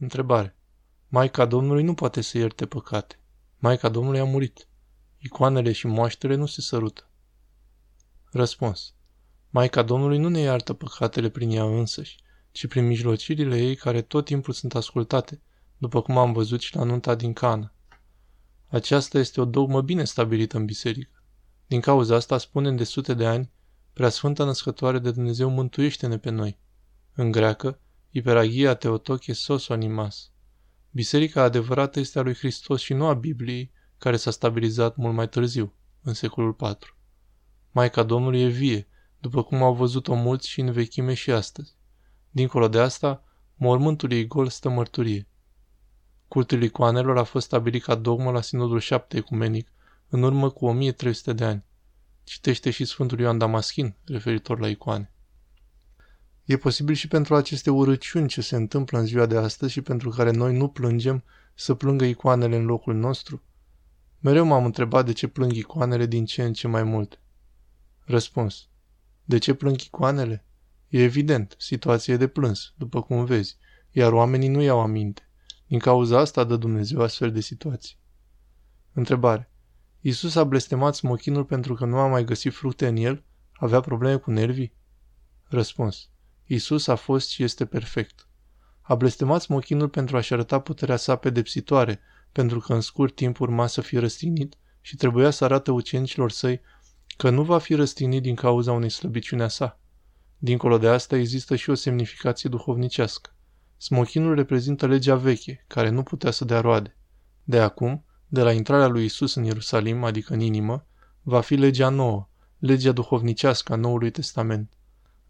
Întrebare. Maica Domnului nu poate să ierte păcate. Maica Domnului a murit. Icoanele și moaștele nu se sărută. Răspuns. Maica Domnului nu ne iartă păcatele prin ea însăși, ci prin mijlocirile ei care tot timpul sunt ascultate, după cum am văzut și la nunta din Cana. Aceasta este o dogmă bine stabilită în biserică. Din cauza asta spunem de sute de ani, Preasfânta Născătoare de Dumnezeu mântuiește-ne pe noi. În greacă, Iperagia Teotoche Sos Animas. Biserica adevărată este a lui Hristos și nu a Bibliei, care s-a stabilizat mult mai târziu, în secolul IV. Maica Domnului e vie, după cum au văzut-o mulți și în vechime și astăzi. Dincolo de asta, mormântul ei gol stă mărturie. Cultul icoanelor a fost stabilit ca dogmă la Sinodul șapte ecumenic, în urmă cu 1300 de ani. Citește și Sfântul Ioan Damaschin, referitor la icoane. E posibil și pentru aceste urăciuni ce se întâmplă în ziua de astăzi și pentru care noi nu plângem să plângă icoanele în locul nostru? Mereu m-am întrebat de ce plâng icoanele din ce în ce mai mult. Răspuns. De ce plâng icoanele? E evident, situația e de plâns, după cum vezi, iar oamenii nu iau aminte. Din cauza asta dă Dumnezeu astfel de situații. Întrebare. Iisus a blestemat smochinul pentru că nu a mai găsit fructe în el? Avea probleme cu nervii? Răspuns. Iisus a fost și este perfect. A blestemat smochinul pentru a-și arăta puterea sa pedepsitoare, pentru că în scurt timp urma să fie răstignit și trebuia să arate ucenicilor săi că nu va fi răstignit din cauza unei slăbiciuni a sa. Dincolo de asta există și o semnificație duhovnicească. Smochinul reprezintă legea veche, care nu putea să dea roade. De acum, de la intrarea lui Isus în Ierusalim, adică în inimă, va fi legea nouă, legea duhovnicească a Noului Testament.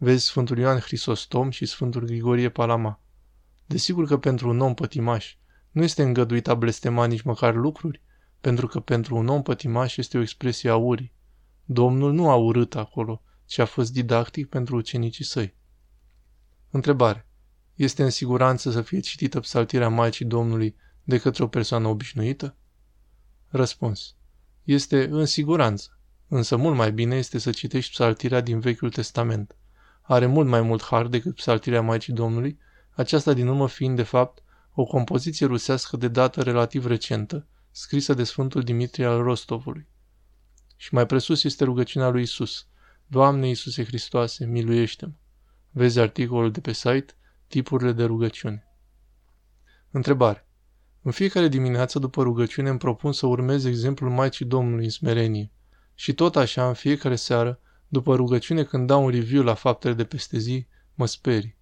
Vezi Sfântul Ioan Hristostom și Sfântul Grigorie Palama. Desigur că pentru un om pătimaș nu este îngăduit a blestema nici măcar lucruri, pentru că pentru un om pătimaș este o expresie a urii. Domnul nu a urât acolo, ci a fost didactic pentru ucenicii săi. Întrebare. Este în siguranță să fie citită psaltirea Maicii Domnului de către o persoană obișnuită? Răspuns. Este în siguranță, însă mult mai bine este să citești psaltirea din Vechiul Testament. Are mult mai mult har decât psaltirea Maicii Domnului, aceasta din urmă fiind, de fapt, o compoziție rusească de dată relativ recentă, scrisă de Sfântul Dimitrie al Rostovului. Și mai presus este rugăciunea lui Isus. Doamne Iisuse Hristoase, miluiește-mă! Vezi articolul de pe site, tipurile de rugăciune. Întrebare. În fiecare dimineață după rugăciune îmi propun să urmez exemplul Maicii Domnului în smerenie. Și tot așa, în fiecare seară, după rugăciune când dau un review la faptele de peste zi, mă sperii.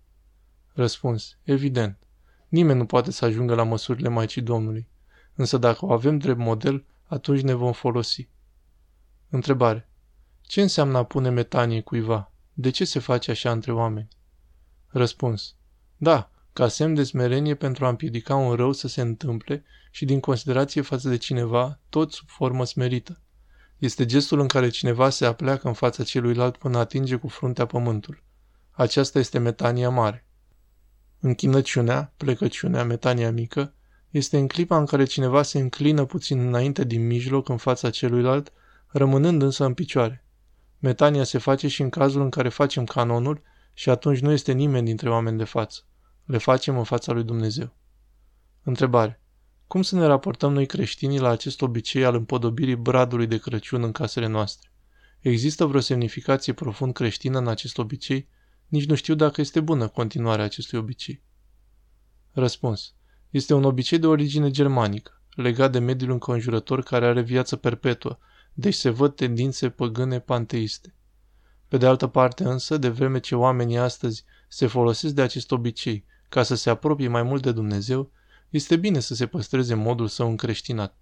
Răspuns. Evident. Nimeni nu poate să ajungă la măsurile Maicii Domnului. Însă dacă o avem drept model, atunci ne vom folosi. Întrebare. Ce înseamnă a pune metanie cuiva? De ce se face așa între oameni? Răspuns. Da, ca semn de smerenie pentru a împiedica un rău să se întâmple și din considerație față de cineva, tot sub formă smerită. Este gestul în care cineva se apleacă în fața celuilalt până atinge cu fruntea pământul. Aceasta este metania mare. Închinăciunea, plecăciunea, metania mică, este în clipa în care cineva se înclină puțin înainte din mijloc în fața celuilalt, rămânând însă în picioare. Metania se face și în cazul în care facem canonul și atunci nu este nimeni dintre oameni de față. Le facem în fața lui Dumnezeu. Întrebare. Cum să ne raportăm noi creștinii la acest obicei al împodobirii bradului de Crăciun în casele noastre? Există vreo semnificație profund creștină în acest obicei? Nici nu știu dacă este bună continuarea acestui obicei. Răspuns. Este un obicei de origine germanică, legat de mediul înconjurător care are viață perpetuă, deci se văd tendințe păgâne panteiste. Pe de altă parte însă, de vreme ce oamenii astăzi se folosesc de acest obicei ca să se apropie mai mult de Dumnezeu, este bine să se păstreze modul său încreștinat.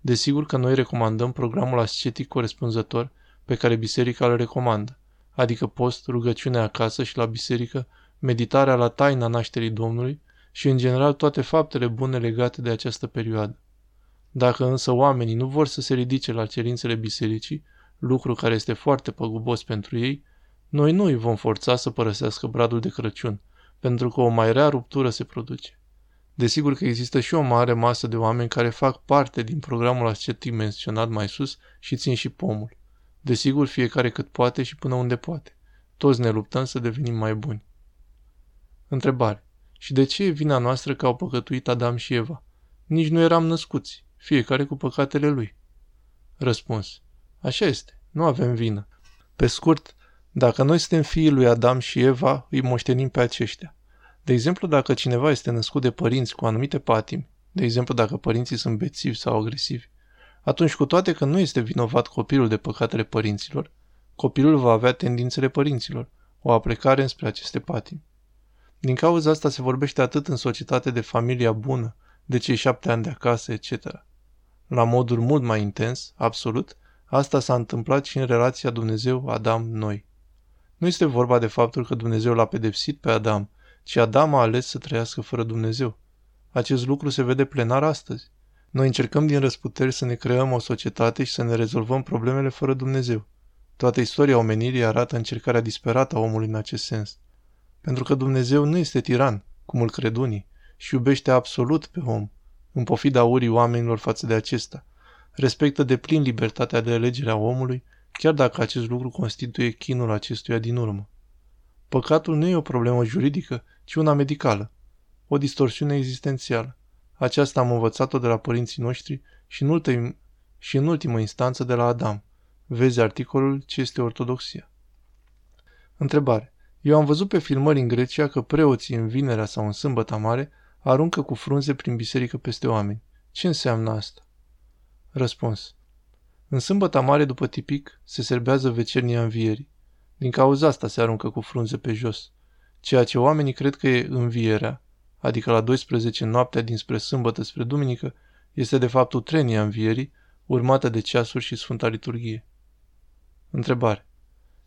Desigur că noi recomandăm programul ascetic corespunzător pe care biserica îl recomandă, adică post, rugăciunea acasă și la biserică, meditarea la taina nașterii Domnului și în general toate faptele bune legate de această perioadă. Dacă însă oamenii nu vor să se ridice la cerințele bisericii, lucru care este foarte păgubos pentru ei, noi nu îi vom forța să părăsească bradul de Crăciun, pentru că o mai rea ruptură se produce. Desigur că există și o mare masă de oameni care fac parte din programul ascetic menționat mai sus și țin și pomul. Desigur, fiecare cât poate și până unde poate. Toți ne luptăm să devenim mai buni. Întrebare. Și de ce e vina noastră că au păcătuit Adam și Eva? Nici nu eram născuți, fiecare cu păcatele lui. Răspuns. Așa este, nu avem vină. Pe scurt, dacă noi suntem fiii lui Adam și Eva, îi moștenim pe aceștia. De exemplu, dacă cineva este născut de părinți cu anumite patimi, de exemplu dacă părinții sunt bețivi sau agresivi, atunci cu toate că nu este vinovat copilul de păcatele părinților, copilul va avea tendințele părinților, o aplecare înspre aceste patimi. Din cauza asta se vorbește atât în societate de familia bună, de cei șapte ani de acasă, etc. La modul mult mai intens, absolut, asta s-a întâmplat și în relația Dumnezeu-Adam-noi. Nu este vorba de faptul că Dumnezeu l-a pedepsit pe Adam, ci Adam a ales să trăiască fără Dumnezeu. Acest lucru se vede plenar astăzi. Noi încercăm din răsputeri să ne creăm o societate și să ne rezolvăm problemele fără Dumnezeu. Toată istoria omenirii arată încercarea disperată a omului în acest sens. Pentru că Dumnezeu nu este tiran, cum îl cred unii, și iubește absolut pe om, în pofida urii oamenilor față de acesta. Respectă de plin libertatea de alegere a omului, chiar dacă acest lucru constituie chinul acestuia din urmă. Păcatul nu e o problemă juridică, ci una medicală, o distorsiune existențială. Aceasta am învățat-o de la părinții noștri și în, ultim, și în ultimă instanță de la Adam. Vezi articolul Ce este ortodoxia. Întrebare. Eu am văzut pe filmări în Grecia că preoții în vinerea sau în sâmbătă mare aruncă cu frunze prin biserică peste oameni. Ce înseamnă asta? Răspuns. În sâmbătă mare, după tipic, se serbează vecernia învierii. Din cauza asta se aruncă cu frunze pe jos. Ceea ce oamenii cred că e învierea, adică la 12 noaptea dinspre sâmbătă spre duminică, este de fapt utrenia învierii, urmată de ceasuri și Sfânta Liturghie. Întrebare.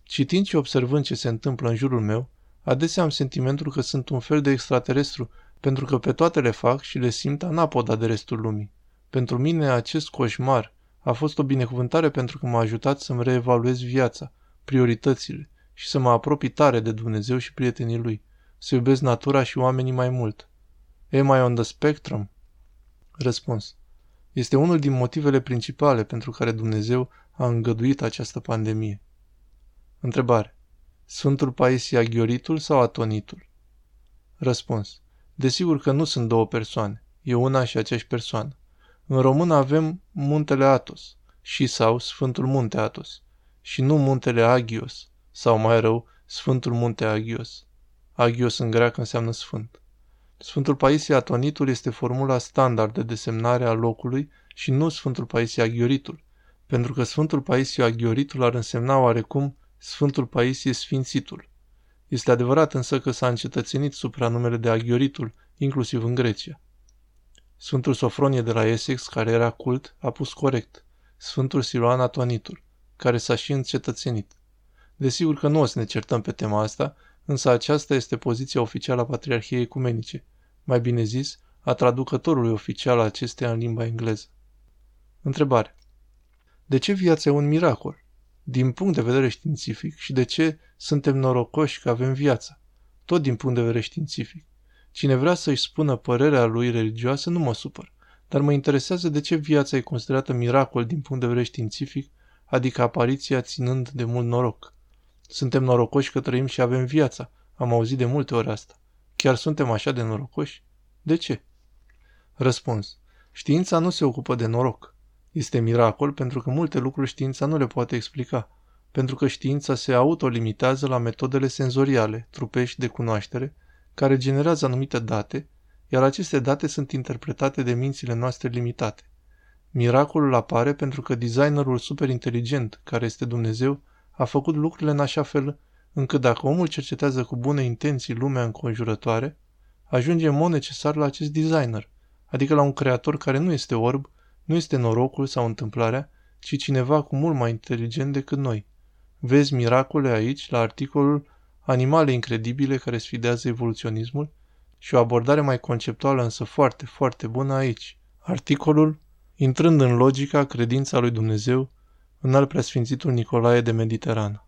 Citind și observând ce se întâmplă în jurul meu, adesea am sentimentul că sunt un fel de extraterestru, pentru că pe toate le fac și le simt anapoda de restul lumii. Pentru mine acest coșmar a fost o binecuvântare pentru că m-a ajutat să-mi reevaluez viața, prioritățile și să mă apropii tare de Dumnezeu și prietenii Lui, să iubesc natura și oamenii mai mult. Am I on the spectrum? Răspuns. Este unul din motivele principale pentru care Dumnezeu a îngăduit această pandemie. Întrebare. Sfântul Paisie Aghioritul sau Atonitul? Răspuns. Desigur că nu sunt două persoane. E una și aceeași persoană. În română avem muntele Atos și sau Sfântul Munte Atos și nu muntele Agios sau mai rău Sfântul Munte Agios. Agios în greacă înseamnă sfânt. Sfântul Paisie Atonitul este formula standard de desemnare a locului și nu Sfântul Paisie Aghioritul, pentru că Sfântul Paisie Aghioritul ar însemna oarecum Sfântul Paisie Sfințitul. Este adevărat însă că s-a încetățenit supranumele de Aghioritul, inclusiv în Grecia. Sfântul Sofronie de la Essex, care era cult, a pus corect. Sfântul Siloan Atonitul, care s-a și încetățenit. Desigur că nu o să ne certăm pe tema asta, însă aceasta este poziția oficială a Patriarhiei Ecumenice, mai bine zis, a traducătorului oficial a acesteia în limba engleză. Întrebare. De ce viața e un miracol? Din punct de vedere științific și de ce suntem norocoși că avem viața? Tot din punct de vedere științific. Cine vrea să-și spună părerea lui religioasă nu mă supăr, dar mă interesează de ce viața e considerată miracol din punct de vedere științific, adică apariția ținând de mult noroc. Suntem norocoși că trăim și avem viața. Am auzit de multe ori asta. Chiar suntem așa de norocoși? De ce? Răspuns. Știința nu se ocupă de noroc. Este miracol pentru că multe lucruri știința nu le poate explica, pentru că știința se autolimitează la metodele senzoriale, trupești de cunoaștere, care generează anumite date, iar aceste date sunt interpretate de mințile noastre limitate. Miracolul apare pentru că designerul superinteligent, care este Dumnezeu, a făcut lucrurile în așa fel încât dacă omul cercetează cu bune intenții lumea înconjurătoare, ajunge în mod necesar la acest designer, adică la un creator care nu este orb, nu este norocul sau întâmplarea, ci cineva cu mult mai inteligent decât noi. Vezi miracole aici, la articolul Animale incredibile care sfidează evoluționismul și o abordare mai conceptuală însă foarte, foarte bună aici. Articolul Intrând în logica, credința lui Dumnezeu în al preasfințitul Nicolae de Mediterană.